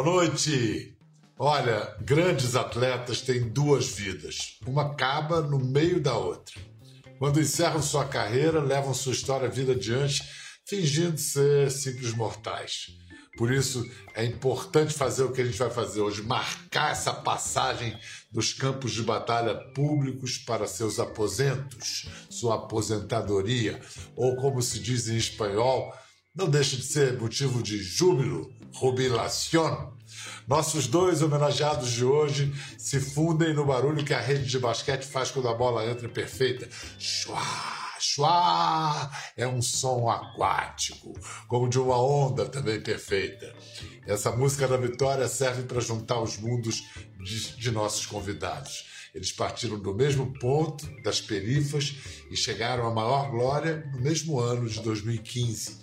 Boa noite. Olha, grandes atletas têm duas vidas. Uma acaba no meio da outra. Quando encerram sua carreira, levam sua história vida adiante, fingindo ser simples mortais. Por isso é importante fazer o que a gente vai fazer hoje, marcar essa passagem dos campos de batalha públicos para seus aposentos, sua aposentadoria, ou como se diz em espanhol, não deixa de ser motivo de júbilo, jubilación. Nossos dois homenageados de hoje se fundem no barulho que a rede de basquete faz quando a bola entra perfeita. Chua! Chua é um som aquático, como de uma onda também perfeita. Essa música da vitória serve para juntar os mundos de, de nossos convidados. Eles partiram do mesmo ponto, das perifas, e chegaram à maior glória no mesmo ano de 2015.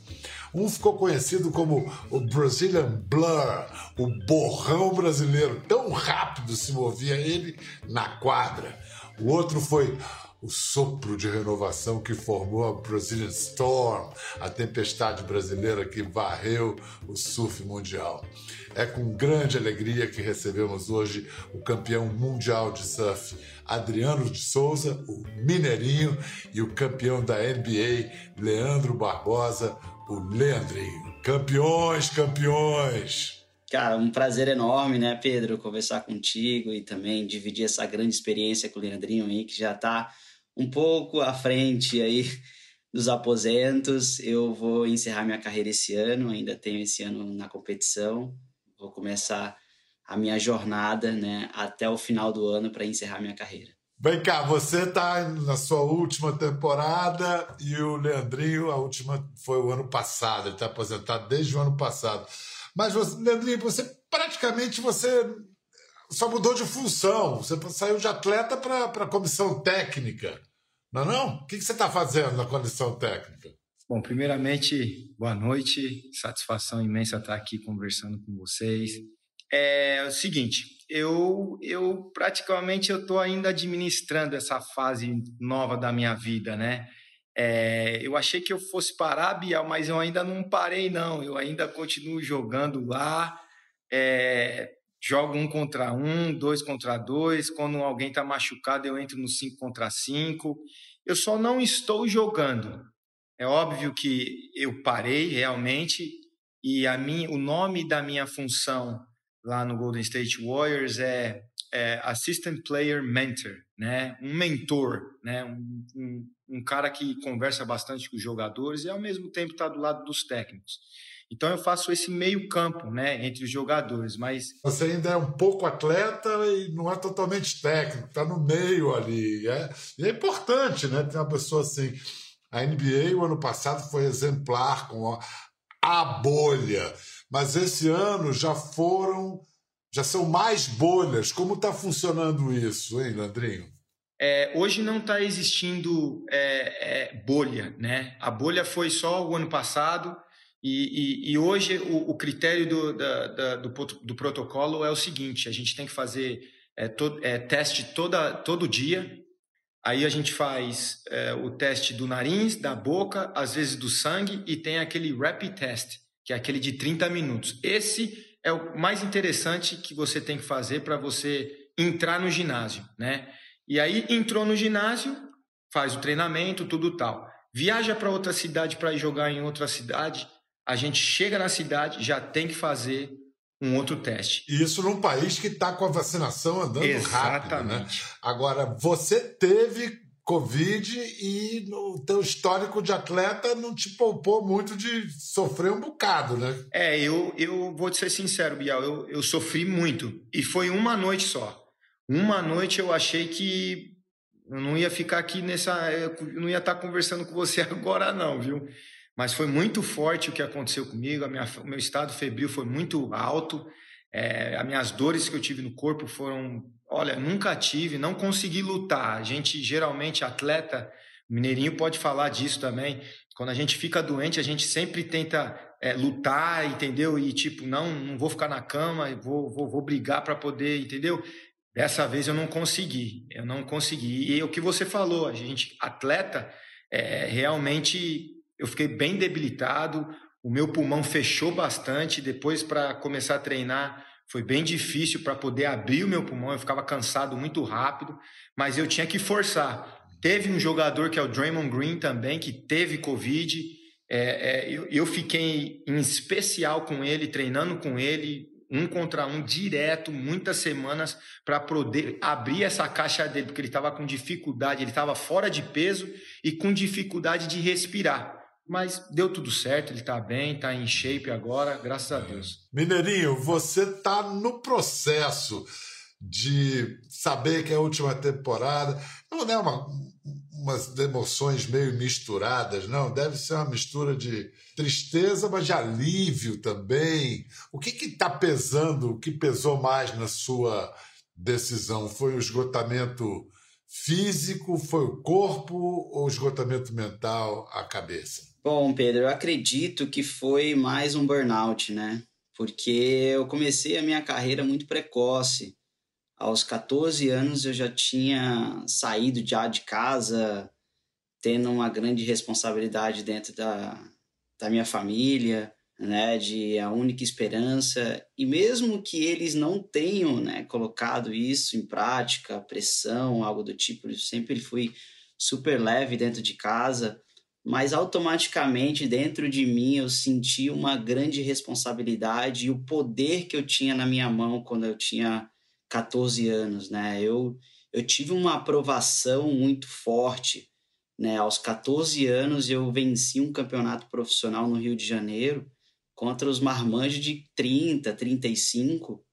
Um ficou conhecido como o Brazilian Blur, o borrão brasileiro. Tão rápido se movia ele na quadra. O outro foi o sopro de renovação que formou a Brazilian Storm, a tempestade brasileira que varreu o surf mundial. É com grande alegria que recebemos hoje o campeão mundial de surf, Adriano de Souza, o Mineirinho, e o campeão da NBA, Leandro Barbosa, o Leandrinho. Campeões, campeões! Cara, um prazer enorme, né, Pedro, conversar contigo e também dividir essa grande experiência com o Leandrinho aí, que já está um pouco à frente aí dos aposentos. Eu vou encerrar minha carreira esse ano, ainda tenho esse ano na competição. Vou começar a minha jornada, né, até o final do ano para encerrar minha carreira. Vem cá, você está na sua última temporada e o Leandrinho, a última foi o ano passado, ele está aposentado desde o ano passado. Mas, você, Leandrinho, você praticamente você só mudou de função. Você saiu de atleta para comissão técnica. Não é não? O que, que você está fazendo na comissão técnica? Bom, primeiramente, boa noite. Satisfação imensa estar aqui conversando com vocês. É o seguinte, eu, eu praticamente eu estou ainda administrando essa fase nova da minha vida, né? É, eu achei que eu fosse parar, Bial, mas eu ainda não parei, não. Eu ainda continuo jogando lá. É, jogo um contra um, dois contra dois. Quando alguém está machucado, eu entro no cinco contra cinco. Eu só não estou jogando. É óbvio que eu parei realmente e a mim, o nome da minha função lá no Golden State Warriors é, é Assistant Player Mentor, né? Um mentor, né? Um, um, um cara que conversa bastante com os jogadores e ao mesmo tempo está do lado dos técnicos. Então eu faço esse meio campo, né, entre os jogadores, mas você ainda é um pouco atleta e não é totalmente técnico, está no meio ali, é, e é importante, né, ter uma pessoa assim. A NBA o ano passado foi exemplar com a, bolha, mas esse ano já foram, já são mais bolhas. Como está funcionando isso, hein, Landrinho? É, hoje não está existindo é, é, bolha, né? A bolha foi só o ano passado e, e, e hoje o, o critério do, da, da, do, do, protocolo é o seguinte: a gente tem que fazer é, to, é, teste toda, todo dia. Aí a gente faz é, o teste do nariz, da boca, às vezes do sangue, e tem aquele rapid test, que é aquele de 30 minutos. Esse é o mais interessante que você tem que fazer para você entrar no ginásio, né? E aí entrou no ginásio, faz o treinamento, tudo tal. Viaja para outra cidade para ir jogar em outra cidade, a gente chega na cidade, já tem que fazer um outro teste. Isso num país que está com a vacinação andando Exatamente. rápido, né? Agora, você teve Covid e no teu histórico de atleta não te poupou muito de sofrer um bocado, né? É, eu, eu vou te ser sincero, Bial, eu, eu sofri muito. E foi uma noite só. Uma noite eu achei que eu não ia ficar aqui nessa. Eu não ia estar conversando com você agora, não, viu? Mas foi muito forte o que aconteceu comigo. Minha, o meu estado febril foi muito alto. É, as minhas dores que eu tive no corpo foram, olha, nunca tive, não consegui lutar. A gente geralmente atleta, Mineirinho pode falar disso também. Quando a gente fica doente, a gente sempre tenta é, lutar, entendeu? E tipo, não, não vou ficar na cama, vou, vou, vou brigar para poder, entendeu? Dessa vez eu não consegui, eu não consegui. E o que você falou, a gente, atleta, é, realmente eu fiquei bem debilitado. o meu pulmão fechou bastante. Depois, para começar a treinar, foi bem difícil para poder abrir o meu pulmão. Eu ficava cansado muito rápido, mas eu tinha que forçar. Teve um jogador que é o Draymond Green também, que teve Covid. É, é, eu, eu fiquei em especial com ele, treinando com ele, um contra um direto, muitas semanas, para poder abrir essa caixa dele, porque ele estava com dificuldade, ele estava fora de peso e com dificuldade de respirar. Mas deu tudo certo, ele está bem, está em shape agora, graças a Deus. Mineirinho, você está no processo de saber que é a última temporada. Não é uma, umas emoções meio misturadas, não. Deve ser uma mistura de tristeza, mas de alívio também. O que está pesando, o que pesou mais na sua decisão? Foi o esgotamento físico, foi o corpo ou o esgotamento mental, a cabeça? Bom, Pedro, eu acredito que foi mais um burnout, né? Porque eu comecei a minha carreira muito precoce aos 14 anos eu já tinha saído já de casa, tendo uma grande responsabilidade dentro da, da minha família, né, de a única esperança. E mesmo que eles não tenham, né, colocado isso em prática, pressão, algo do tipo, eu sempre fui super leve dentro de casa, mas automaticamente dentro de mim eu senti uma grande responsabilidade e o poder que eu tinha na minha mão quando eu tinha 14 anos, né? Eu, eu tive uma aprovação muito forte, né? Aos 14 anos eu venci um campeonato profissional no Rio de Janeiro contra os marmanjos de 30, 35,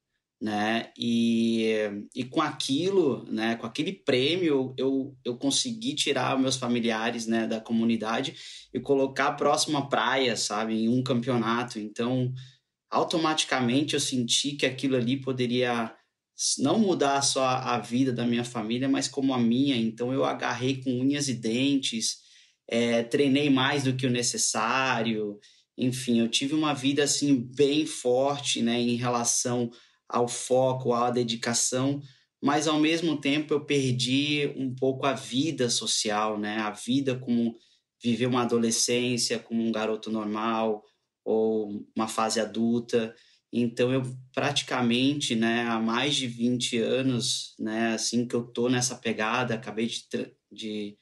né? E, e com aquilo, né? Com aquele prêmio, eu, eu consegui tirar meus familiares, né? Da comunidade e colocar próximo à praia, sabe? Em um campeonato. Então, automaticamente eu senti que aquilo ali poderia não mudar só a vida da minha família, mas como a minha. Então eu agarrei com unhas e dentes, é, treinei mais do que o necessário. Enfim, eu tive uma vida assim bem forte, né, em relação ao foco, à dedicação, mas ao mesmo tempo eu perdi um pouco a vida social, né, a vida como viver uma adolescência como um garoto normal ou uma fase adulta. Então eu praticamente, né, há mais de 20 anos, né, assim que eu tô nessa pegada, acabei de, de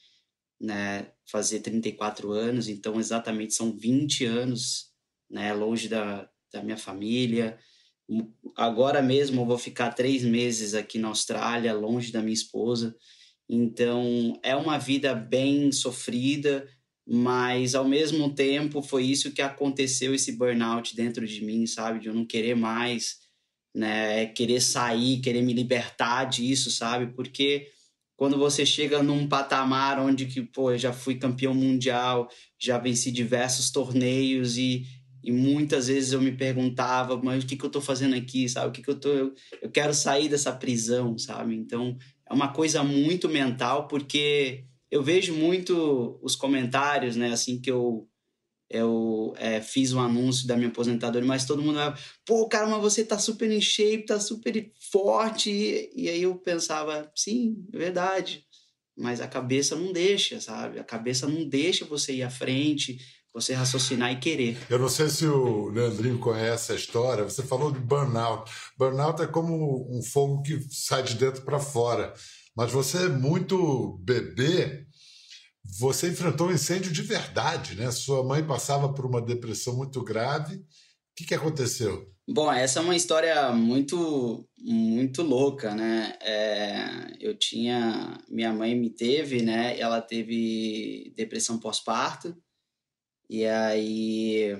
né, fazer 34 anos, então exatamente são 20 anos, né, longe da, da minha família. Agora mesmo eu vou ficar três meses aqui na Austrália, longe da minha esposa. Então é uma vida bem sofrida, mas ao mesmo tempo foi isso que aconteceu esse burnout dentro de mim, sabe, de eu não querer mais, né, querer sair, querer me libertar disso, sabe? Porque quando você chega num patamar onde que, pô, eu já fui campeão mundial, já venci diversos torneios e, e muitas vezes eu me perguntava, mas o que que eu tô fazendo aqui, sabe? O que que eu tô eu quero sair dessa prisão, sabe? Então, é uma coisa muito mental porque eu vejo muito os comentários, né? Assim que eu eu é, fiz um anúncio da minha aposentadoria, mas todo mundo vai, pô, cara, mas você tá super em shape, tá super forte. E, e aí eu pensava, sim, é verdade. Mas a cabeça não deixa, sabe? A cabeça não deixa você ir à frente, você raciocinar e querer. Eu não sei se o Leandrinho conhece a história. Você falou de burnout. Burnout é como um fogo que sai de dentro para fora. Mas você é muito bebê, você enfrentou um incêndio de verdade, né? Sua mãe passava por uma depressão muito grave. O que, que aconteceu? Bom, essa é uma história muito, muito louca, né? É, eu tinha, minha mãe me teve, né? Ela teve depressão pós-parto e aí,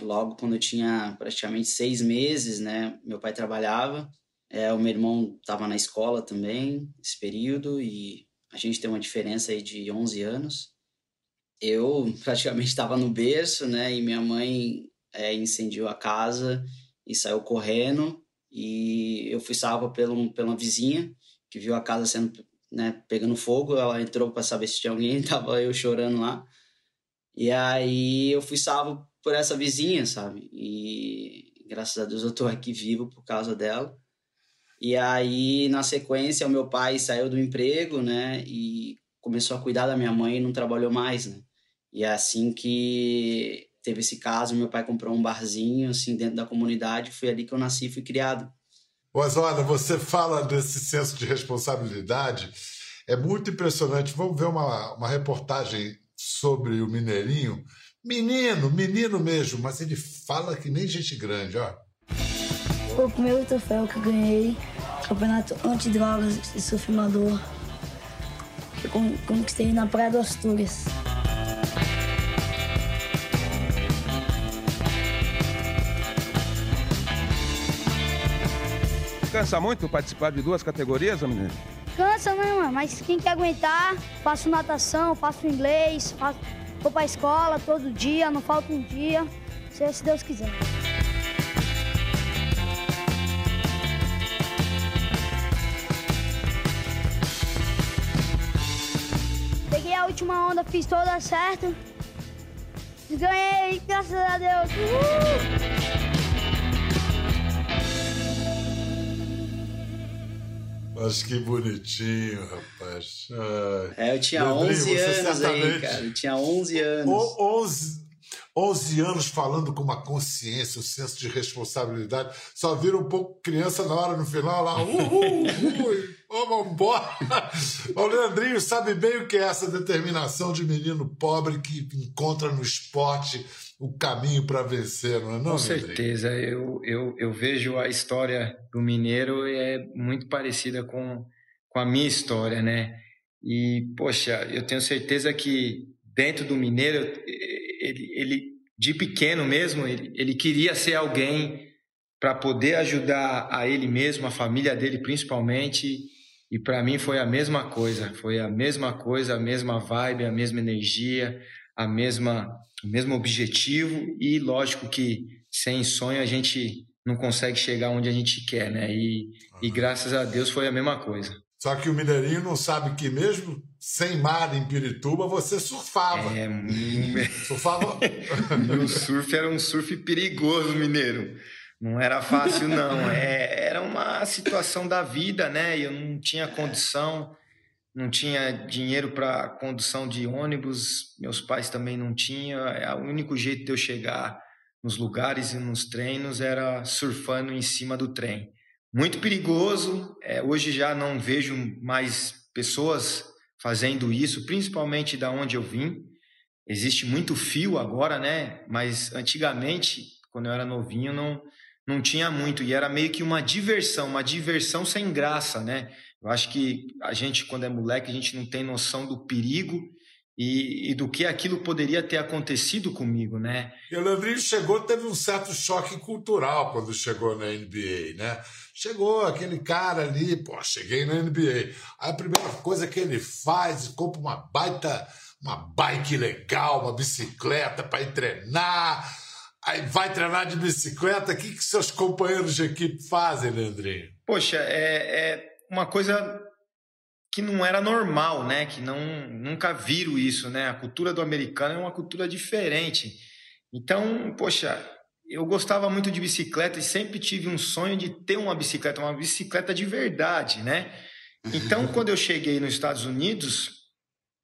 logo quando eu tinha praticamente seis meses, né? Meu pai trabalhava é, o meu irmão estava na escola também, esse período, e a gente tem uma diferença aí de 11 anos. Eu praticamente estava no berço, né? E minha mãe é, incendiou a casa e saiu correndo. E eu fui salvo pelo, pela vizinha, que viu a casa sendo né, pegando fogo. Ela entrou para saber se tinha alguém, tava eu chorando lá. E aí eu fui salvo por essa vizinha, sabe? E graças a Deus eu tô aqui vivo por causa dela. E aí, na sequência, o meu pai saiu do emprego, né? E começou a cuidar da minha mãe e não trabalhou mais, né? E é assim que teve esse caso, meu pai comprou um barzinho assim dentro da comunidade, foi ali que eu nasci e fui criado. Mas olha, você fala desse senso de responsabilidade, é muito impressionante. Vamos ver uma, uma reportagem sobre o Mineirinho. Menino, menino mesmo, mas ele fala que nem gente grande, ó. Foi o primeiro troféu que eu ganhei, campeonato antidrogas de surf amador, que eu conquistei na Praia do Astúrias. Cansa muito participar de duas categorias, menino? Cansa, né, mano? Mas quem quer aguentar, faço natação, faço inglês, faço... vou pra escola todo dia, não falta um dia, se Deus quiser. Peguei a última onda, fiz toda certo. Ganhei, graças a Deus. Uhul! Mas que bonitinho, rapaz. Ai. É, eu tinha Leandrinho, 11 anos aí, cara. Eu tinha 11 anos. O, 11, 11 anos falando com uma consciência, um senso de responsabilidade. Só vira um pouco criança na hora, no final, lá, uhul, uhul, vamos embora. O Leandrinho sabe bem o que é essa determinação de menino pobre que encontra no esporte o caminho para vencer, não é não, Com certeza. Eu, eu, eu vejo a história do Mineiro é muito parecida com, com a minha história, né? E, poxa, eu tenho certeza que dentro do Mineiro, ele, ele de pequeno mesmo, ele, ele queria ser alguém para poder ajudar a ele mesmo, a família dele principalmente. E para mim foi a mesma coisa, foi a mesma coisa, a mesma vibe, a mesma energia, a mesma o mesmo objetivo e lógico que sem sonho a gente não consegue chegar onde a gente quer, né? E, uhum. e graças a Deus foi a mesma coisa. Só que o mineirinho não sabe que mesmo sem mar em Pirituba você surfava. É, surfava. Meu surf era um surf perigoso, mineiro. Não era fácil não. É, era uma situação da vida, né? Eu não tinha condição não tinha dinheiro para condução de ônibus, meus pais também não tinham. É, o único jeito de eu chegar nos lugares e nos treinos era surfando em cima do trem. Muito perigoso. É, hoje já não vejo mais pessoas fazendo isso, principalmente da onde eu vim. Existe muito fio agora, né? Mas antigamente, quando eu era novinho, não não tinha muito e era meio que uma diversão, uma diversão sem graça, né? Eu acho que a gente, quando é moleque, a gente não tem noção do perigo e, e do que aquilo poderia ter acontecido comigo, né? E o Leandrinho chegou, teve um certo choque cultural quando chegou na NBA, né? Chegou aquele cara ali, pô, cheguei na NBA. Aí a primeira coisa que ele faz, compra uma baita, uma bike legal, uma bicicleta para ir treinar. Aí vai treinar de bicicleta, o que, que seus companheiros de equipe fazem, Leandrinho? Poxa, é, é uma coisa que não era normal, né? Que não nunca viram isso, né? A cultura do americano é uma cultura diferente. Então, poxa, eu gostava muito de bicicleta e sempre tive um sonho de ter uma bicicleta, uma bicicleta de verdade, né? Então, quando eu cheguei nos Estados Unidos,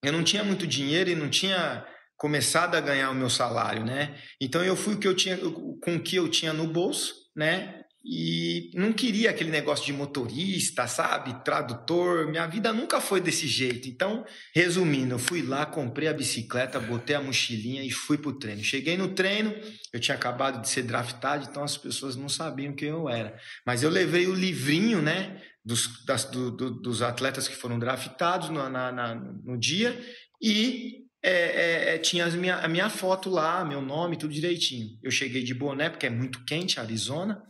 eu não tinha muito dinheiro e não tinha começado a ganhar o meu salário, né? Então eu fui o que eu tinha com o que eu tinha no bolso, né? E não queria aquele negócio de motorista, sabe? Tradutor. Minha vida nunca foi desse jeito. Então, resumindo, eu fui lá, comprei a bicicleta, botei a mochilinha e fui pro treino. Cheguei no treino, eu tinha acabado de ser draftado, então as pessoas não sabiam quem eu era. Mas eu levei o livrinho, né? Dos, das, do, do, dos atletas que foram draftados no, na, na, no dia e é, é, é, tinha minha, a minha foto lá, meu nome, tudo direitinho. Eu cheguei de boné, porque é muito quente, Arizona.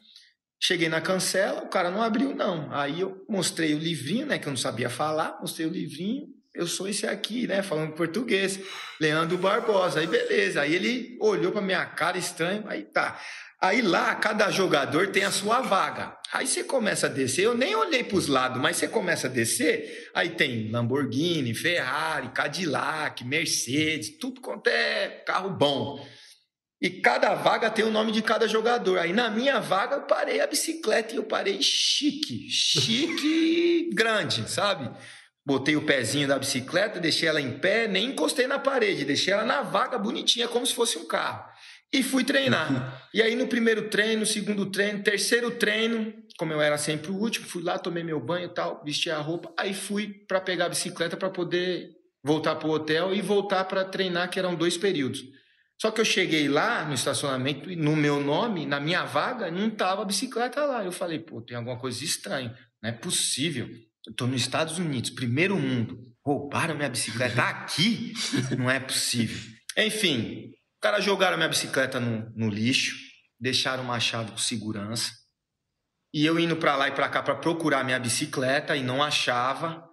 Cheguei na cancela, o cara não abriu, não. Aí eu mostrei o livrinho, né? Que eu não sabia falar, mostrei o livrinho. Eu sou esse aqui, né? Falando português. Leandro Barbosa. Aí beleza. Aí ele olhou pra minha cara estranho. Aí tá. Aí lá, cada jogador tem a sua vaga. Aí você começa a descer. Eu nem olhei para os lados, mas você começa a descer. Aí tem Lamborghini, Ferrari, Cadillac, Mercedes, tudo quanto é carro bom. E cada vaga tem o nome de cada jogador. Aí na minha vaga eu parei a bicicleta e eu parei chique, chique grande, sabe? botei o pezinho da bicicleta, deixei ela em pé, nem encostei na parede, deixei ela na vaga bonitinha, como se fosse um carro. E fui treinar. e aí no primeiro treino, segundo treino, terceiro treino, como eu era sempre o último, fui lá, tomei meu banho e tal, vesti a roupa, aí fui para pegar a bicicleta para poder voltar para o hotel e voltar para treinar, que eram dois períodos. Só que eu cheguei lá no estacionamento e no meu nome, na minha vaga, não tava a bicicleta lá. Eu falei, pô, tem alguma coisa estranha. Não é possível. Eu tô nos Estados Unidos, primeiro mundo. Roubaram minha bicicleta aqui? Não é possível. Enfim, os caras jogaram minha bicicleta no, no lixo, deixaram uma chave com segurança. E eu indo para lá e para cá para procurar minha bicicleta e não achava.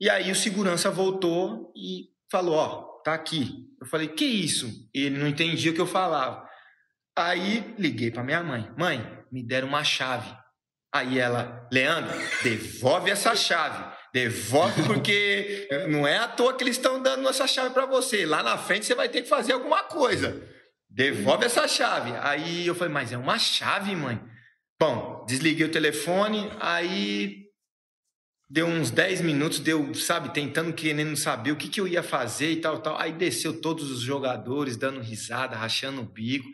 E aí o segurança voltou e falou: Ó, tá aqui. Eu falei: Que isso? E ele não entendia o que eu falava. Aí liguei para minha mãe: Mãe, me deram uma chave. Aí ela: Leandro, devolve essa chave. Devolve porque não é à toa que eles estão dando essa chave para você. Lá na frente você vai ter que fazer alguma coisa. Devolve essa chave. Aí eu falei: Mas é uma chave, mãe. Bom, desliguei o telefone, aí deu uns 10 minutos, deu, sabe, tentando, querendo saber o que, que eu ia fazer e tal, tal. Aí desceu todos os jogadores dando risada, rachando o bico.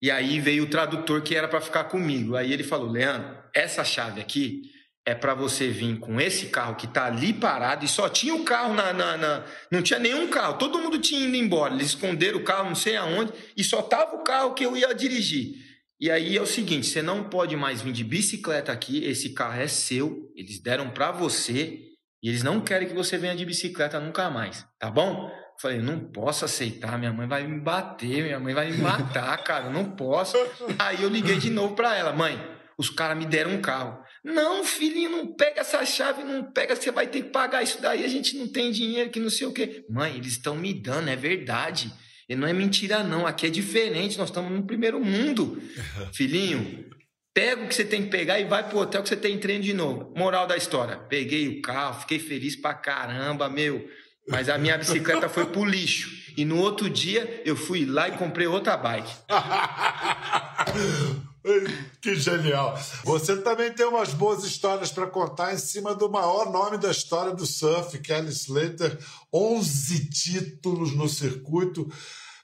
E aí veio o tradutor que era para ficar comigo. Aí ele falou: Leandro, essa chave aqui é para você vir com esse carro que tá ali parado e só tinha o carro na, na, na, Não tinha nenhum carro, todo mundo tinha ido embora. Eles esconderam o carro, não sei aonde, e só tava o carro que eu ia dirigir. E aí é o seguinte, você não pode mais vir de bicicleta aqui, esse carro é seu, eles deram para você e eles não querem que você venha de bicicleta nunca mais, tá bom? Falei, não posso aceitar, minha mãe vai me bater, minha mãe vai me matar, cara, não posso. Aí eu liguei de novo para ela, mãe, os caras me deram um carro. Não, filhinho, não pega essa chave, não pega, você vai ter que pagar isso daí, a gente não tem dinheiro, que não sei o quê. Mãe, eles estão me dando, é verdade. E não é mentira, não. Aqui é diferente. Nós estamos no primeiro mundo. Filhinho, pega o que você tem que pegar e vai pro hotel que você tem treino de novo. Moral da história. Peguei o carro, fiquei feliz pra caramba, meu. Mas a minha bicicleta foi pro lixo. E no outro dia eu fui lá e comprei outra bike. Que genial. Você também tem umas boas histórias para contar em cima do maior nome da história do surf, Kelly Slater. 11 títulos no circuito.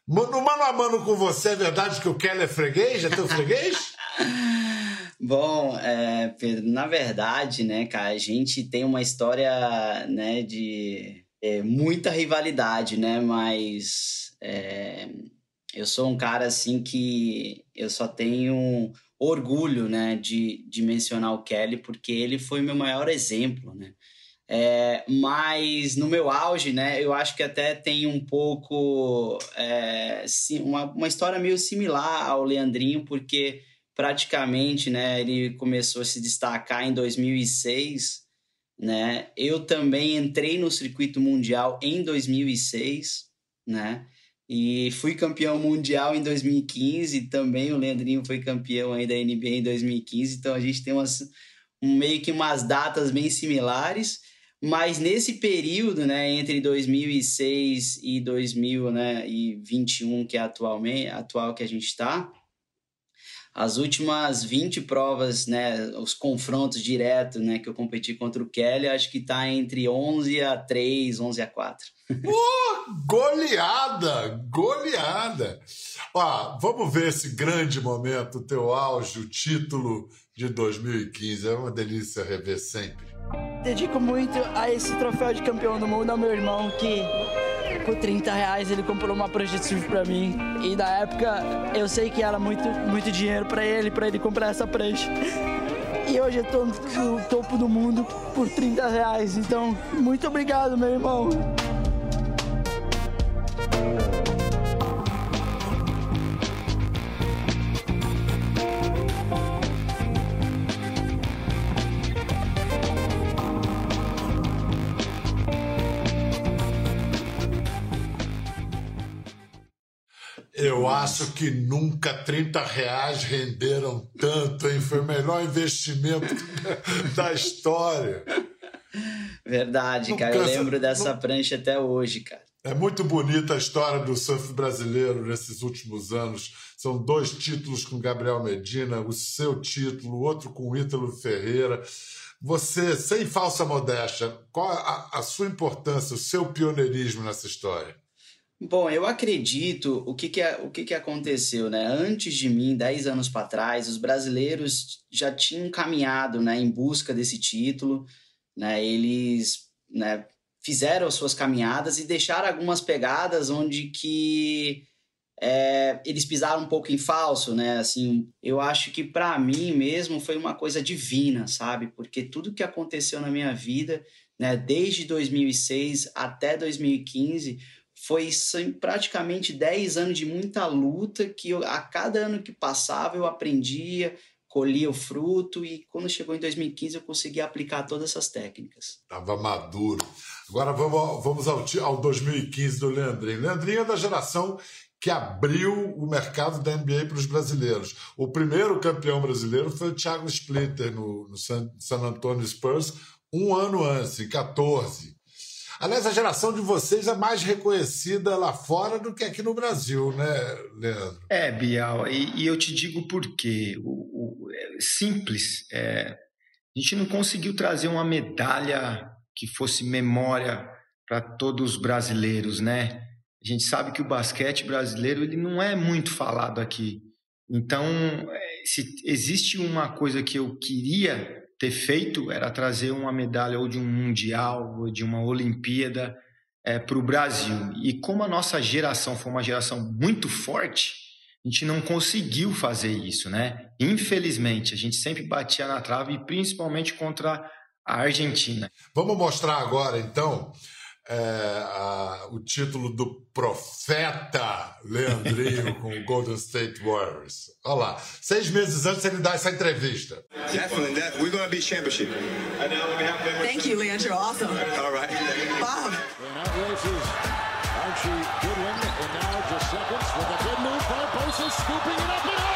No mano a mano com você, é verdade que o Kelly é freguês? É teu freguês? Bom, é, Pedro, na verdade, né, cara, a gente tem uma história, né, de é, muita rivalidade, né, mas é, eu sou um cara assim que eu só tenho orgulho, né, de, de mencionar o Kelly porque ele foi meu maior exemplo, né. É, mas no meu auge, né, eu acho que até tem um pouco é, uma, uma história meio similar ao Leandrinho, porque praticamente, né, ele começou a se destacar em 2006, né. Eu também entrei no circuito mundial em 2006, né. E fui campeão mundial em 2015, também o Leandrinho foi campeão aí da NBA em 2015, então a gente tem umas, um, meio que umas datas bem similares, mas nesse período, né, entre 2006 e 2021, né, que é atualmente, atual que a gente está, as últimas 20 provas, né, os confrontos diretos, né, que eu competi contra o Kelly, acho que está entre 11 a 3, 11 a 4. Uh, goleada! Goleada! Ó, vamos ver esse grande momento, teu auge, o título de 2015. É uma delícia rever sempre. Dedico muito a esse troféu de campeão do mundo ao meu irmão, que por 30 reais ele comprou uma prancha de surf pra mim. E na época eu sei que era muito, muito dinheiro para ele, para ele comprar essa prancha. E hoje eu tô no topo do mundo por 30 reais. Então, muito obrigado, meu irmão. Acho que nunca 30 reais renderam tanto, hein? Foi o melhor investimento da história. Verdade, cara. Eu lembro dessa prancha até hoje, cara. É muito bonita a história do surf brasileiro nesses últimos anos. São dois títulos com Gabriel Medina, o seu título, outro com Ítalo Ferreira. você, sem falsa modéstia, qual a, a sua importância, o seu pioneirismo nessa história? Bom, eu acredito o que, que, o que, que aconteceu, né? Antes de mim, 10 anos para trás, os brasileiros já tinham caminhado né, em busca desse título, né? Eles né, fizeram as suas caminhadas e deixaram algumas pegadas onde que é, eles pisaram um pouco em falso, né? Assim, eu acho que para mim mesmo foi uma coisa divina, sabe? Porque tudo que aconteceu na minha vida, né, desde 2006 até 2015, foi praticamente 10 anos de muita luta que eu, a cada ano que passava eu aprendia, colhia o fruto e quando chegou em 2015 eu consegui aplicar todas essas técnicas. Estava maduro. Agora vamos, vamos ao, ao 2015 do Leandrinho. Leandrinho é da geração que abriu o mercado da NBA para os brasileiros. O primeiro campeão brasileiro foi o Thiago Splitter no, no San, San Antonio Spurs, um ano antes, em 14. Aliás, a geração de vocês é mais reconhecida lá fora do que aqui no Brasil, né, Leandro? É, Bial, e, e eu te digo por quê. O, o é simples. É, a gente não conseguiu trazer uma medalha que fosse memória para todos os brasileiros, né? A gente sabe que o basquete brasileiro ele não é muito falado aqui. Então, é, se existe uma coisa que eu queria ter feito era trazer uma medalha ou de um mundial ou de uma Olimpíada é, para o Brasil. E como a nossa geração foi uma geração muito forte, a gente não conseguiu fazer isso, né? Infelizmente, a gente sempre batia na trave, principalmente contra a Argentina. Vamos mostrar agora, então, é, a, o título do profeta Leandrinho com o Golden State Warriors. Olha lá, seis meses antes ele dá essa entrevista. Definitely, that, we're gonna be championship. Thank you, Leandro. Awesome. All right. Bob. Archie Goodwin, and now just seconds with a good move by Bosa, scooping it up and oh!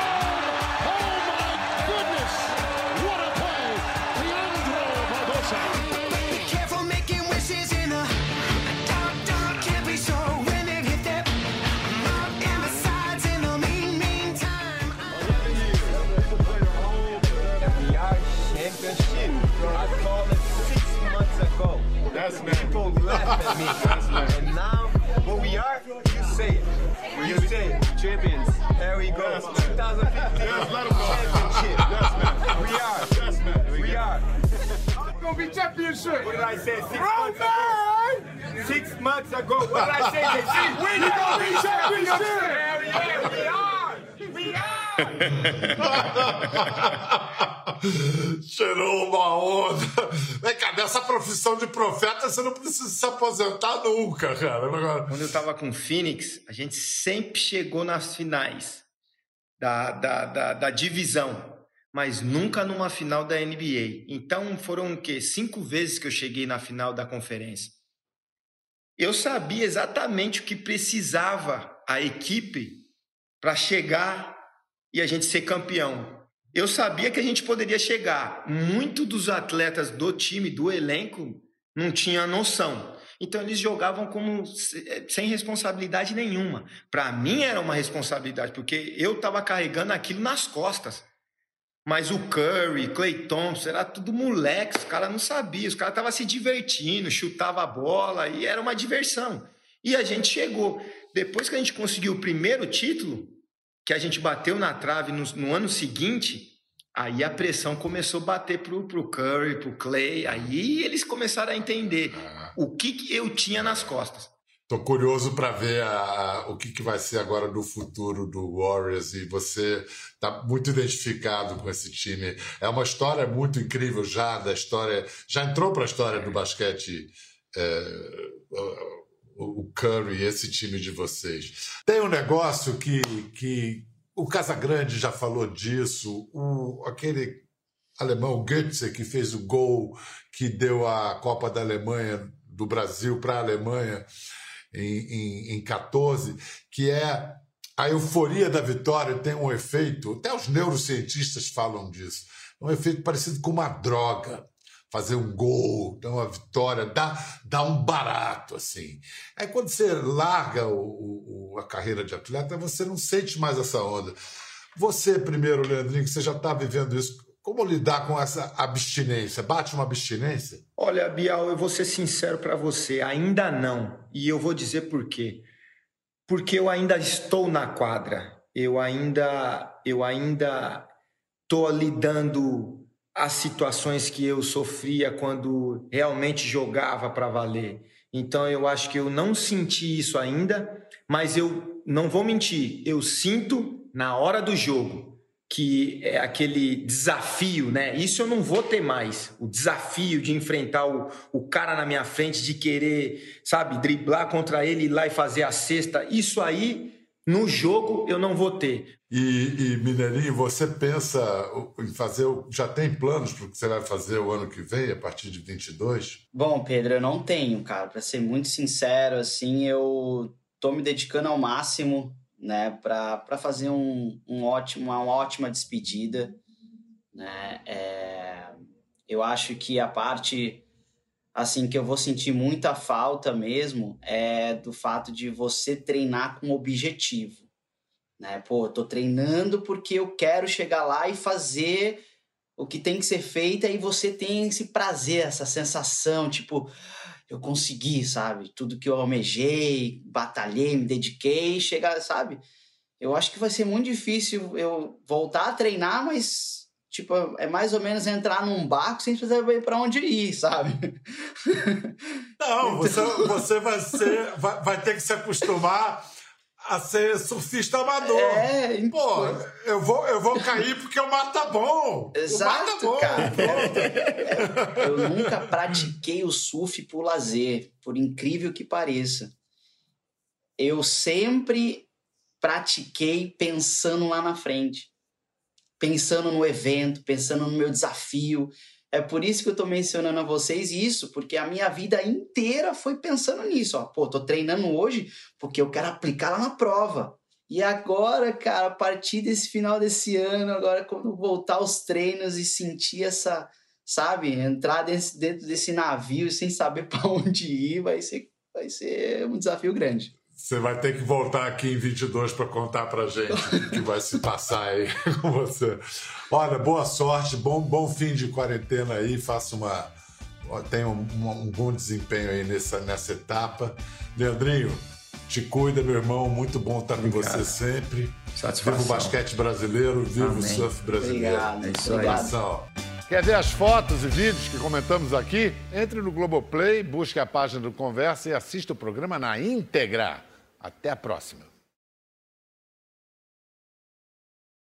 That's me. People laugh at me. And now, what we are, you say it. You say it. Champions. There we go. 2015 Yes, let 'em championship. Yes, man. We are. Yes, man. We are. It's gonna be championship. What did I say six months ago? Six months ago. What did I say? JC? We gonna be championship. Yeah, yeah, we are. We are. Cheirou uma onda. Vem cá, dessa profissão de profeta você não precisa se aposentar nunca, cara. Agora, Quando eu estava com o Phoenix, a gente sempre chegou nas finais da, da, da, da divisão, mas nunca numa final da NBA. Então foram o quê? Cinco vezes que eu cheguei na final da conferência. Eu sabia exatamente o que precisava a equipe para chegar e a gente ser campeão. Eu sabia que a gente poderia chegar. Muito dos atletas do time, do elenco, não tinha noção. Então eles jogavam como se- sem responsabilidade nenhuma. Para mim era uma responsabilidade, porque eu estava carregando aquilo nas costas. Mas o Curry, Clay Thompson, era tudo moleque, os caras não sabiam, os caras estavam se divertindo, chutava a bola e era uma diversão. E a gente chegou. Depois que a gente conseguiu o primeiro título, que a gente bateu na trave no, no ano seguinte, aí a pressão começou a bater pro, pro Curry, pro Clay, aí eles começaram a entender o que, que eu tinha nas costas. Tô curioso para ver a- o que, que vai ser agora no futuro do Warriors e você tá muito identificado com esse time. É uma história muito incrível já da história, já entrou para a história do basquete é, o Curry, esse time de vocês. Tem um negócio que, que o Casagrande já falou disso, o, aquele alemão Götze que fez o gol que deu a Copa da Alemanha do Brasil para a Alemanha em, em, em 14, que é a euforia da vitória tem um efeito, até os neurocientistas falam disso, um efeito parecido com uma droga. Fazer um gol, dar uma vitória, dá, dá um barato, assim. Aí quando você larga o, o- a carreira de atleta, você não sente mais essa onda. Você, primeiro, Leandrinho, que você já está vivendo isso, como lidar com essa abstinência? Bate uma abstinência? Olha, Bial, eu vou ser sincero para você, ainda não. E eu vou dizer por quê. Porque eu ainda estou na quadra. Eu ainda eu ainda tô lidando as situações que eu sofria quando realmente jogava para valer. Então eu acho que eu não senti isso ainda, mas eu não vou mentir, eu sinto na hora do jogo que é aquele desafio, né? Isso eu não vou ter mais. O desafio de enfrentar o, o cara na minha frente, de querer, sabe, driblar contra ele, ir lá e fazer a cesta. Isso aí, no jogo, eu não vou ter. E, e, Mineirinho, você pensa em fazer, já tem planos para o que você vai fazer o ano que vem, a partir de 22? Bom, Pedro, eu não tenho, cara. Para ser muito sincero, assim, eu tô me dedicando ao máximo né, para fazer um, um ótimo, uma ótima despedida. Né? É, eu acho que a parte assim que eu vou sentir muita falta mesmo é do fato de você treinar com objetivo. Né? Pô, tô treinando porque eu quero chegar lá e fazer o que tem que ser feito e você tem esse prazer, essa sensação, tipo, eu consegui, sabe? Tudo que eu almejei, batalhei, me dediquei, chegar, sabe? Eu acho que vai ser muito difícil eu voltar a treinar, mas tipo, é mais ou menos entrar num barco sem saber para onde ir, sabe? Não, você, você vai ser vai, vai ter que se acostumar a ser surfista amador. É, Pô, eu vou, eu vou cair porque o mar tá bom. Exato, o mar tá bom. cara. eu nunca pratiquei o surf por lazer, por incrível que pareça. Eu sempre pratiquei pensando lá na frente, pensando no evento, pensando no meu desafio. É por isso que eu tô mencionando a vocês isso, porque a minha vida inteira foi pensando nisso. Ó, pô, tô treinando hoje porque eu quero aplicar lá na prova. E agora, cara, a partir desse final desse ano, agora quando voltar aos treinos e sentir essa, sabe, entrar dentro desse navio sem saber para onde ir, vai ser, vai ser um desafio grande. Você vai ter que voltar aqui em 22 para contar para gente o que vai se passar aí com você. Olha, boa sorte, bom, bom fim de quarentena aí, faça uma. Tenha um, um, bom desempenho aí nessa, nessa etapa. Leandrinho, te cuida, meu irmão, muito bom estar com você sempre. Satisfação. Viva o basquete brasileiro, viva Amém. o surf brasileiro. Obrigado, É isso aí. Abração. Quer ver as fotos e vídeos que comentamos aqui? Entre no Globoplay, busque a página do Conversa e assista o programa na íntegra. Até a próxima.